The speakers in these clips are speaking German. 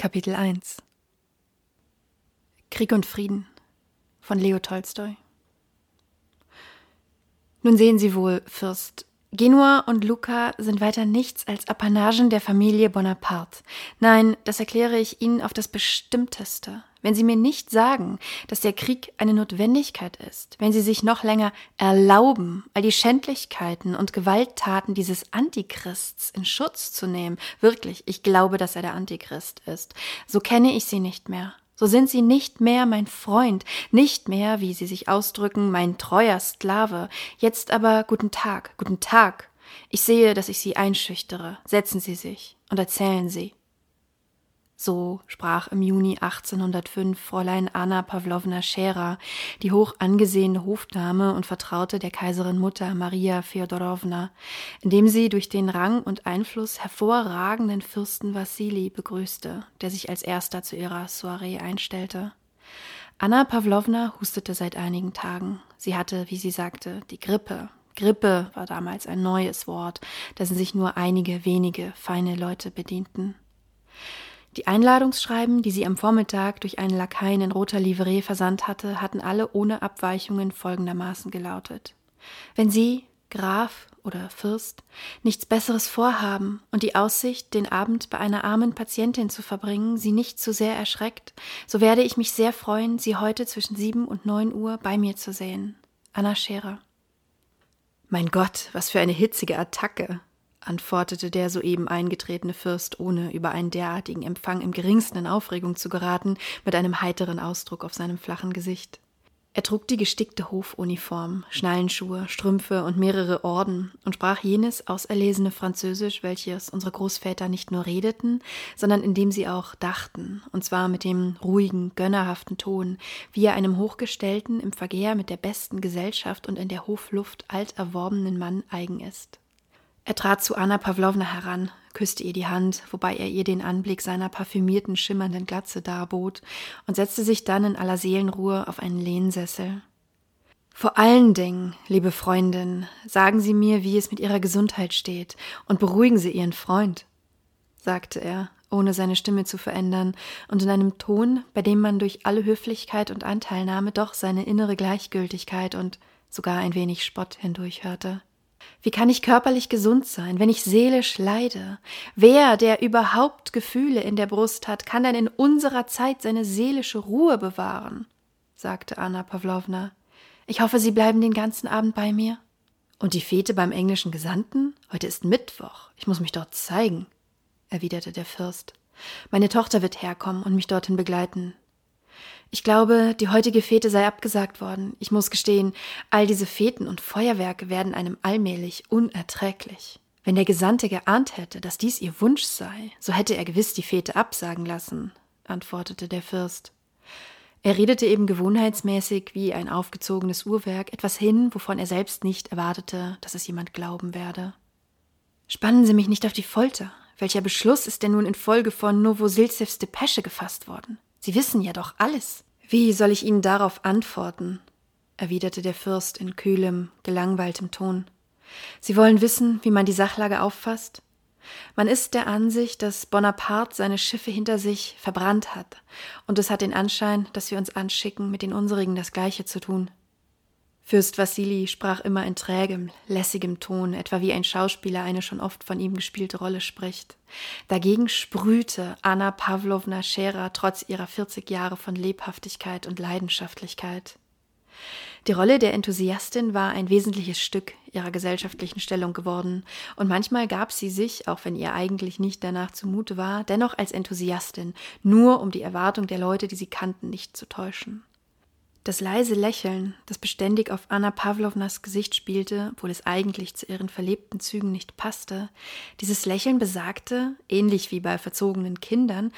Kapitel 1 Krieg und Frieden von Leo Tolstoi Nun sehen Sie wohl, Fürst, Genua und Lucca sind weiter nichts als Apanagen der Familie Bonaparte. Nein, das erkläre ich Ihnen auf das Bestimmteste. Wenn Sie mir nicht sagen, dass der Krieg eine Notwendigkeit ist, wenn Sie sich noch länger erlauben, all die Schändlichkeiten und Gewalttaten dieses Antichrists in Schutz zu nehmen, wirklich, ich glaube, dass er der Antichrist ist, so kenne ich Sie nicht mehr. So sind Sie nicht mehr mein Freund, nicht mehr, wie Sie sich ausdrücken, mein treuer Sklave. Jetzt aber guten Tag, guten Tag. Ich sehe, dass ich Sie einschüchtere. Setzen Sie sich und erzählen Sie. So sprach im Juni 1805 Fräulein Anna Pawlowna Scherer, die hoch angesehene Hofdame und Vertraute der Kaiserin Mutter Maria Feodorowna, indem sie durch den Rang und Einfluss hervorragenden Fürsten Wassili begrüßte, der sich als erster zu ihrer Soiree einstellte. Anna Pawlowna hustete seit einigen Tagen. Sie hatte, wie sie sagte, die Grippe. Grippe war damals ein neues Wort, dessen sich nur einige wenige feine Leute bedienten. Die Einladungsschreiben, die sie am Vormittag durch einen Lakaien in roter Livree versandt hatte, hatten alle ohne Abweichungen folgendermaßen gelautet. Wenn Sie, Graf oder Fürst, nichts Besseres vorhaben und die Aussicht, den Abend bei einer armen Patientin zu verbringen, Sie nicht zu sehr erschreckt, so werde ich mich sehr freuen, Sie heute zwischen sieben und neun Uhr bei mir zu sehen. Anna Scherer. Mein Gott, was für eine hitzige Attacke, antwortete der soeben eingetretene Fürst, ohne über einen derartigen Empfang im geringsten in Aufregung zu geraten, mit einem heiteren Ausdruck auf seinem flachen Gesicht. Er trug die gestickte Hofuniform, Schnallenschuhe, Strümpfe und mehrere Orden und sprach jenes auserlesene Französisch, welches unsere Großväter nicht nur redeten, sondern in dem sie auch dachten, und zwar mit dem ruhigen, gönnerhaften Ton, wie er einem hochgestellten, im Verkehr mit der besten Gesellschaft und in der Hofluft alt erworbenen Mann eigen ist. Er trat zu Anna Pawlowna heran, küsste ihr die Hand, wobei er ihr den Anblick seiner parfümierten, schimmernden Glatze darbot, und setzte sich dann in aller Seelenruhe auf einen Lehnsessel. Vor allen Dingen, liebe Freundin, sagen Sie mir, wie es mit Ihrer Gesundheit steht, und beruhigen Sie Ihren Freund, sagte er, ohne seine Stimme zu verändern und in einem Ton, bei dem man durch alle Höflichkeit und Anteilnahme doch seine innere Gleichgültigkeit und sogar ein wenig Spott hindurchhörte. Wie kann ich körperlich gesund sein, wenn ich seelisch leide? Wer, der überhaupt Gefühle in der Brust hat, kann denn in unserer Zeit seine seelische Ruhe bewahren? sagte Anna Pawlowna. Ich hoffe, Sie bleiben den ganzen Abend bei mir. Und die Fete beim englischen Gesandten? Heute ist Mittwoch. Ich muss mich dort zeigen, erwiderte der Fürst. Meine Tochter wird herkommen und mich dorthin begleiten. Ich glaube, die heutige Fete sei abgesagt worden. Ich muss gestehen, all diese Feten und Feuerwerke werden einem allmählich unerträglich. Wenn der Gesandte geahnt hätte, dass dies ihr Wunsch sei, so hätte er gewiss die Fete absagen lassen, antwortete der Fürst. Er redete eben gewohnheitsmäßig wie ein aufgezogenes Uhrwerk etwas hin, wovon er selbst nicht erwartete, dass es jemand glauben werde. Spannen Sie mich nicht auf die Folter. Welcher Beschluss ist denn nun infolge von Novosiltsevs Depesche gefasst worden? Sie wissen ja doch alles. Wie soll ich Ihnen darauf antworten? erwiderte der Fürst in kühlem, gelangweiltem Ton. Sie wollen wissen, wie man die Sachlage auffasst? Man ist der Ansicht, dass Bonaparte seine Schiffe hinter sich verbrannt hat, und es hat den Anschein, dass wir uns anschicken, mit den unsrigen das Gleiche zu tun. Fürst Wassili sprach immer in trägem, lässigem Ton, etwa wie ein Schauspieler eine schon oft von ihm gespielte Rolle spricht. Dagegen sprühte Anna Pawlowna Scherer trotz ihrer 40 Jahre von Lebhaftigkeit und Leidenschaftlichkeit. Die Rolle der Enthusiastin war ein wesentliches Stück ihrer gesellschaftlichen Stellung geworden, und manchmal gab sie sich, auch wenn ihr eigentlich nicht danach zumute war, dennoch als Enthusiastin, nur um die Erwartung der Leute, die sie kannten, nicht zu täuschen. Das leise Lächeln, das beständig auf Anna Pawlownas Gesicht spielte, obwohl es eigentlich zu ihren verlebten Zügen nicht passte, dieses Lächeln besagte, ähnlich wie bei verzogenen Kindern,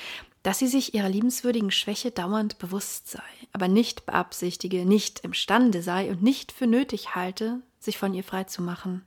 dass sie sich ihrer liebenswürdigen Schwäche dauernd bewusst sei, aber nicht beabsichtige, nicht imstande sei und nicht für nötig halte, sich von ihr frei zu machen.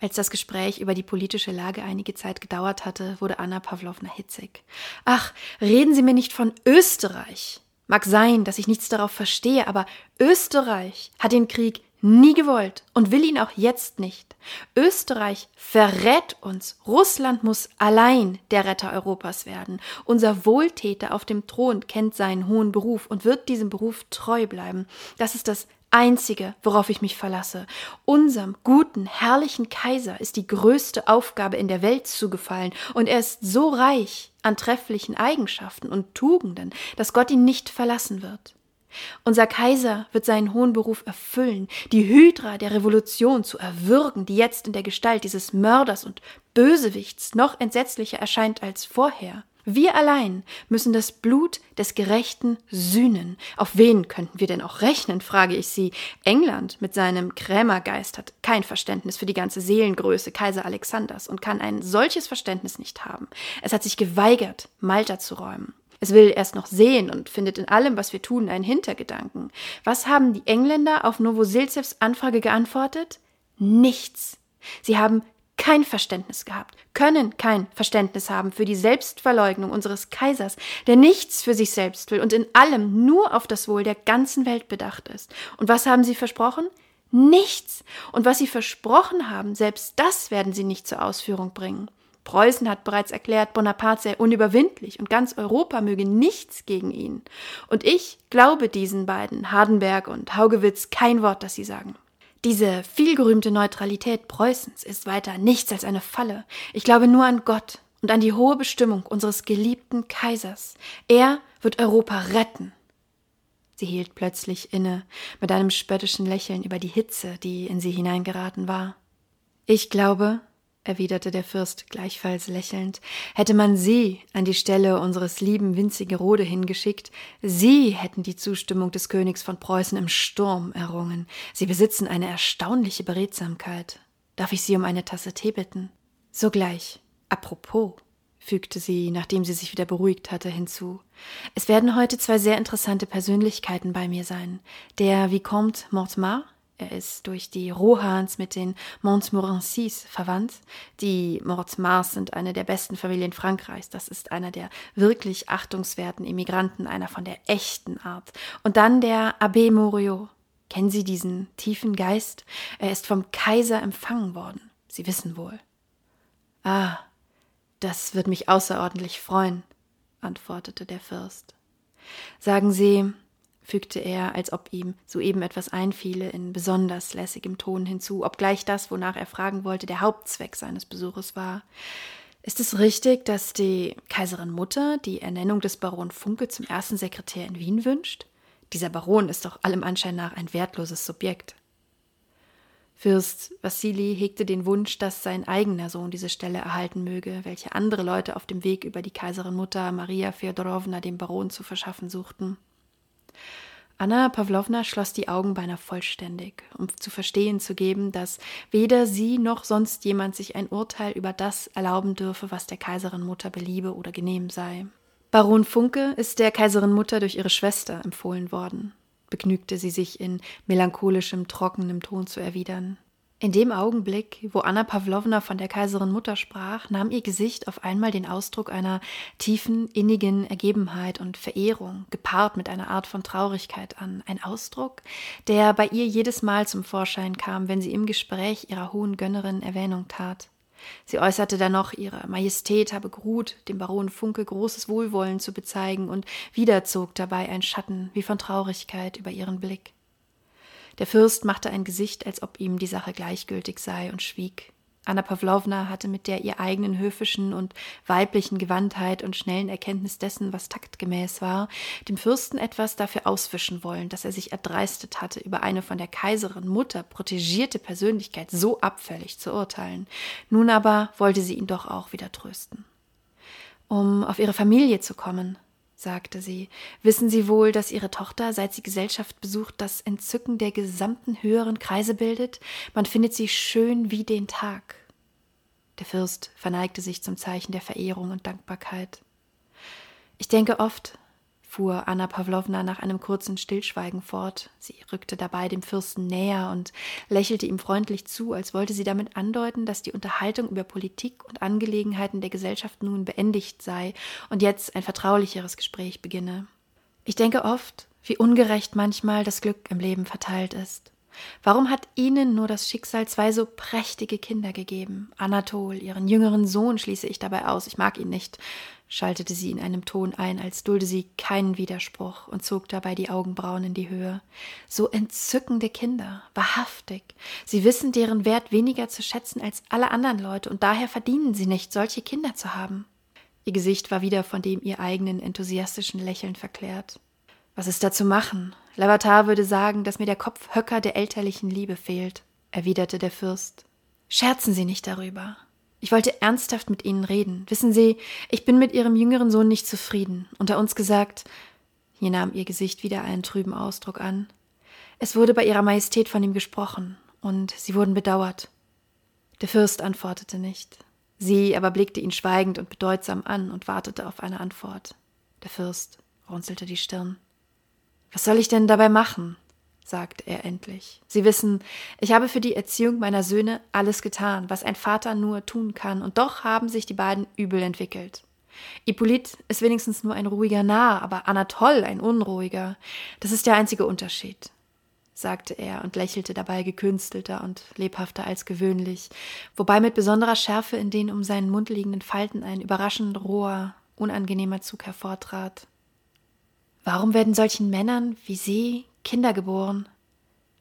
Als das Gespräch über die politische Lage einige Zeit gedauert hatte, wurde Anna Pawlowna hitzig. Ach, reden Sie mir nicht von Österreich, Mag sein, dass ich nichts darauf verstehe, aber Österreich hat den Krieg nie gewollt und will ihn auch jetzt nicht. Österreich verrät uns. Russland muss allein der Retter Europas werden. Unser Wohltäter auf dem Thron kennt seinen hohen Beruf und wird diesem Beruf treu bleiben. Das ist das Einzige, worauf ich mich verlasse. Unserem guten, herrlichen Kaiser ist die größte Aufgabe in der Welt zugefallen, und er ist so reich an trefflichen Eigenschaften und Tugenden, dass Gott ihn nicht verlassen wird. Unser Kaiser wird seinen hohen Beruf erfüllen, die Hydra der Revolution zu erwürgen, die jetzt in der Gestalt dieses Mörders und Bösewichts noch entsetzlicher erscheint als vorher. Wir allein müssen das Blut des Gerechten sühnen. Auf wen könnten wir denn auch rechnen, frage ich Sie. England mit seinem Krämergeist hat kein Verständnis für die ganze Seelengröße Kaiser Alexanders und kann ein solches Verständnis nicht haben. Es hat sich geweigert, Malta zu räumen. Es will erst noch sehen und findet in allem, was wir tun, einen Hintergedanken. Was haben die Engländer auf Novosilzevs Anfrage geantwortet? Nichts. Sie haben kein Verständnis gehabt, können kein Verständnis haben für die Selbstverleugnung unseres Kaisers, der nichts für sich selbst will und in allem nur auf das Wohl der ganzen Welt bedacht ist. Und was haben sie versprochen? Nichts. Und was sie versprochen haben, selbst das werden sie nicht zur Ausführung bringen. Preußen hat bereits erklärt, Bonaparte sei unüberwindlich und ganz Europa möge nichts gegen ihn. Und ich glaube diesen beiden, Hardenberg und Haugewitz, kein Wort, das sie sagen. Diese vielgerühmte Neutralität Preußens ist weiter nichts als eine Falle. Ich glaube nur an Gott und an die hohe Bestimmung unseres geliebten Kaisers. Er wird Europa retten. Sie hielt plötzlich inne, mit einem spöttischen Lächeln über die Hitze, die in sie hineingeraten war. Ich glaube, erwiderte der Fürst gleichfalls lächelnd, hätte man sie an die Stelle unseres lieben Winzigerode hingeschickt, sie hätten die Zustimmung des Königs von Preußen im Sturm errungen. Sie besitzen eine erstaunliche Beredsamkeit. Darf ich Sie um eine Tasse Tee bitten? Sogleich. Apropos, fügte sie, nachdem sie sich wieder beruhigt hatte, hinzu. Es werden heute zwei sehr interessante Persönlichkeiten bei mir sein. Der Vicomte Mortemar, er ist durch die Rohans mit den Montmorencys verwandt. Die Mortemars sind eine der besten Familien Frankreichs. Das ist einer der wirklich achtungswerten Immigranten, einer von der echten Art. Und dann der Abbé Morio. Kennen Sie diesen tiefen Geist? Er ist vom Kaiser empfangen worden. Sie wissen wohl. Ah, das wird mich außerordentlich freuen, antwortete der Fürst. Sagen Sie, fügte er, als ob ihm soeben etwas einfiele, in besonders lässigem Ton hinzu, obgleich das, wonach er fragen wollte, der Hauptzweck seines Besuches war. Ist es richtig, dass die Kaiserin Mutter die Ernennung des Baron Funke zum ersten Sekretär in Wien wünscht? Dieser Baron ist doch allem Anschein nach ein wertloses Subjekt. Fürst Wassili hegte den Wunsch, dass sein eigener Sohn diese Stelle erhalten möge, welche andere Leute auf dem Weg über die Kaiserin Mutter Maria Feodorowna dem Baron zu verschaffen suchten. Anna Pawlowna schloss die Augen beinahe vollständig, um zu verstehen zu geben, dass weder sie noch sonst jemand sich ein Urteil über das erlauben dürfe, was der Kaiserin Mutter beliebe oder genehm sei. Baron Funke ist der Kaiserin Mutter durch ihre Schwester empfohlen worden, begnügte sie sich in melancholischem, trockenem Ton zu erwidern. In dem Augenblick, wo Anna Pawlowna von der Kaiserin Mutter sprach, nahm ihr Gesicht auf einmal den Ausdruck einer tiefen, innigen Ergebenheit und Verehrung, gepaart mit einer Art von Traurigkeit an. Ein Ausdruck, der bei ihr jedes Mal zum Vorschein kam, wenn sie im Gespräch ihrer hohen Gönnerin Erwähnung tat. Sie äußerte dann noch, ihre Majestät habe geruht, dem Baron Funke großes Wohlwollen zu bezeigen, und wieder zog dabei ein Schatten wie von Traurigkeit über ihren Blick. Der Fürst machte ein Gesicht, als ob ihm die Sache gleichgültig sei, und schwieg. Anna Pawlowna hatte mit der ihr eigenen höfischen und weiblichen Gewandtheit und schnellen Erkenntnis dessen, was taktgemäß war, dem Fürsten etwas dafür auswischen wollen, dass er sich erdreistet hatte, über eine von der Kaiserin Mutter protegierte Persönlichkeit so abfällig zu urteilen. Nun aber wollte sie ihn doch auch wieder trösten. Um auf ihre Familie zu kommen, sagte sie, wissen Sie wohl, dass Ihre Tochter, seit sie Gesellschaft besucht, das Entzücken der gesamten höheren Kreise bildet? Man findet sie schön wie den Tag. Der Fürst verneigte sich zum Zeichen der Verehrung und Dankbarkeit. Ich denke oft, fuhr Anna Pawlowna nach einem kurzen Stillschweigen fort. Sie rückte dabei dem Fürsten näher und lächelte ihm freundlich zu, als wollte sie damit andeuten, dass die Unterhaltung über Politik und Angelegenheiten der Gesellschaft nun beendigt sei und jetzt ein vertraulicheres Gespräch beginne. Ich denke oft, wie ungerecht manchmal das Glück im Leben verteilt ist. Warum hat ihnen nur das Schicksal zwei so prächtige Kinder gegeben? Anatol, ihren jüngeren Sohn, schließe ich dabei aus. Ich mag ihn nicht, schaltete sie in einem Ton ein, als dulde sie keinen Widerspruch und zog dabei die Augenbrauen in die Höhe. So entzückende Kinder, wahrhaftig. Sie wissen deren Wert weniger zu schätzen als alle anderen Leute, und daher verdienen sie nicht, solche Kinder zu haben. Ihr Gesicht war wieder von dem ihr eigenen enthusiastischen Lächeln verklärt. Was ist da zu machen? Lavatar würde sagen, dass mir der Kopfhöcker der elterlichen Liebe fehlt, erwiderte der Fürst. Scherzen Sie nicht darüber. Ich wollte ernsthaft mit Ihnen reden. Wissen Sie, ich bin mit Ihrem jüngeren Sohn nicht zufrieden. Unter uns gesagt, hier nahm ihr Gesicht wieder einen trüben Ausdruck an. Es wurde bei Ihrer Majestät von ihm gesprochen, und Sie wurden bedauert. Der Fürst antwortete nicht. Sie aber blickte ihn schweigend und bedeutsam an und wartete auf eine Antwort. Der Fürst runzelte die Stirn. Was soll ich denn dabei machen? Sagte er endlich. Sie wissen, ich habe für die Erziehung meiner Söhne alles getan, was ein Vater nur tun kann, und doch haben sich die beiden übel entwickelt. Hippolyt ist wenigstens nur ein ruhiger Narr, aber Anatol ein unruhiger. Das ist der einzige Unterschied, sagte er und lächelte dabei gekünstelter und lebhafter als gewöhnlich, wobei mit besonderer Schärfe in den um seinen Mund liegenden Falten ein überraschend roher, unangenehmer Zug hervortrat. Warum werden solchen Männern wie Sie Kinder geboren?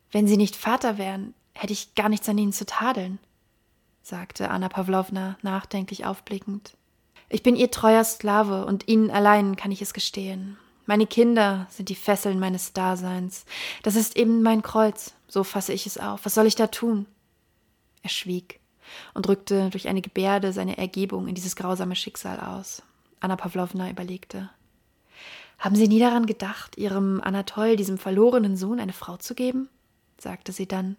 Wenn sie nicht Vater wären, hätte ich gar nichts an ihnen zu tadeln, sagte Anna Pawlowna nachdenklich aufblickend. Ich bin ihr treuer Sklave und ihnen allein kann ich es gestehen. Meine Kinder sind die Fesseln meines Daseins. Das ist eben mein Kreuz, so fasse ich es auf. Was soll ich da tun? Er schwieg und drückte durch eine Gebärde seine Ergebung in dieses grausame Schicksal aus. Anna Pawlowna überlegte. Haben Sie nie daran gedacht, Ihrem Anatol, diesem verlorenen Sohn, eine Frau zu geben? sagte sie dann.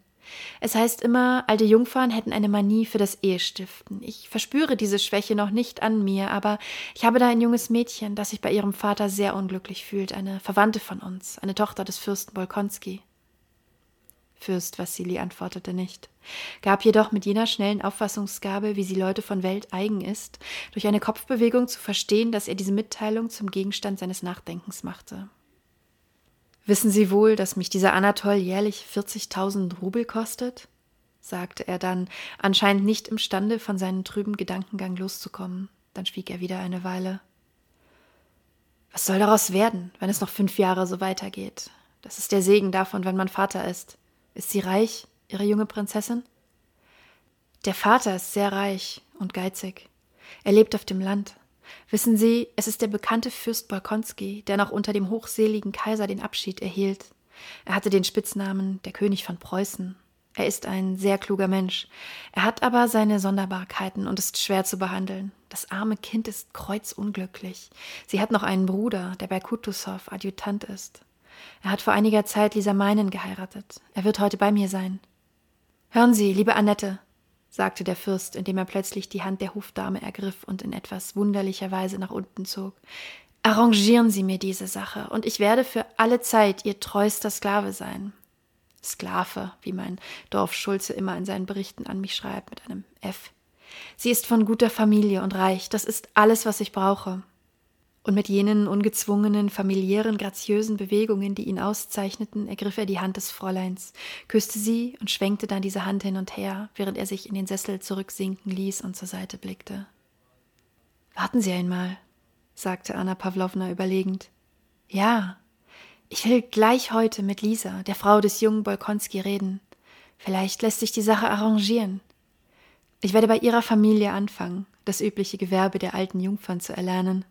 Es heißt immer, alte Jungfern hätten eine Manie für das Ehestiften. Ich verspüre diese Schwäche noch nicht an mir, aber ich habe da ein junges Mädchen, das sich bei ihrem Vater sehr unglücklich fühlt, eine Verwandte von uns, eine Tochter des Fürsten Bolkonski. Fürst Wassili antwortete nicht, gab jedoch mit jener schnellen Auffassungsgabe, wie sie Leute von Welt eigen ist, durch eine Kopfbewegung zu verstehen, dass er diese Mitteilung zum Gegenstand seines Nachdenkens machte. Wissen Sie wohl, dass mich dieser Anatol jährlich 40.000 Rubel kostet? sagte er dann, anscheinend nicht imstande, von seinem trüben Gedankengang loszukommen. Dann schwieg er wieder eine Weile. Was soll daraus werden, wenn es noch fünf Jahre so weitergeht? Das ist der Segen davon, wenn man Vater ist. Ist sie reich, Ihre junge Prinzessin? Der Vater ist sehr reich und geizig. Er lebt auf dem Land. Wissen Sie, es ist der bekannte Fürst Bolkonski, der noch unter dem hochseligen Kaiser den Abschied erhielt. Er hatte den Spitznamen der König von Preußen. Er ist ein sehr kluger Mensch. Er hat aber seine Sonderbarkeiten und ist schwer zu behandeln. Das arme Kind ist kreuzunglücklich. Sie hat noch einen Bruder, der bei Kutusow Adjutant ist. Er hat vor einiger Zeit Lisa Meinen geheiratet. Er wird heute bei mir sein. Hören Sie, liebe Annette, sagte der Fürst, indem er plötzlich die Hand der Hofdame ergriff und in etwas wunderlicher Weise nach unten zog. Arrangieren Sie mir diese Sache, und ich werde für alle Zeit Ihr treuster Sklave sein. Sklave, wie mein Dorf Schulze immer in seinen Berichten an mich schreibt, mit einem F. Sie ist von guter Familie und reich, das ist alles, was ich brauche und mit jenen ungezwungenen, familiären, graziösen Bewegungen, die ihn auszeichneten, ergriff er die Hand des Fräuleins, küsste sie und schwenkte dann diese Hand hin und her, während er sich in den Sessel zurücksinken ließ und zur Seite blickte. Warten Sie einmal, sagte Anna Pawlowna überlegend. Ja, ich will gleich heute mit Lisa, der Frau des jungen Bolkonski, reden. Vielleicht lässt sich die Sache arrangieren. Ich werde bei ihrer Familie anfangen, das übliche Gewerbe der alten Jungfern zu erlernen.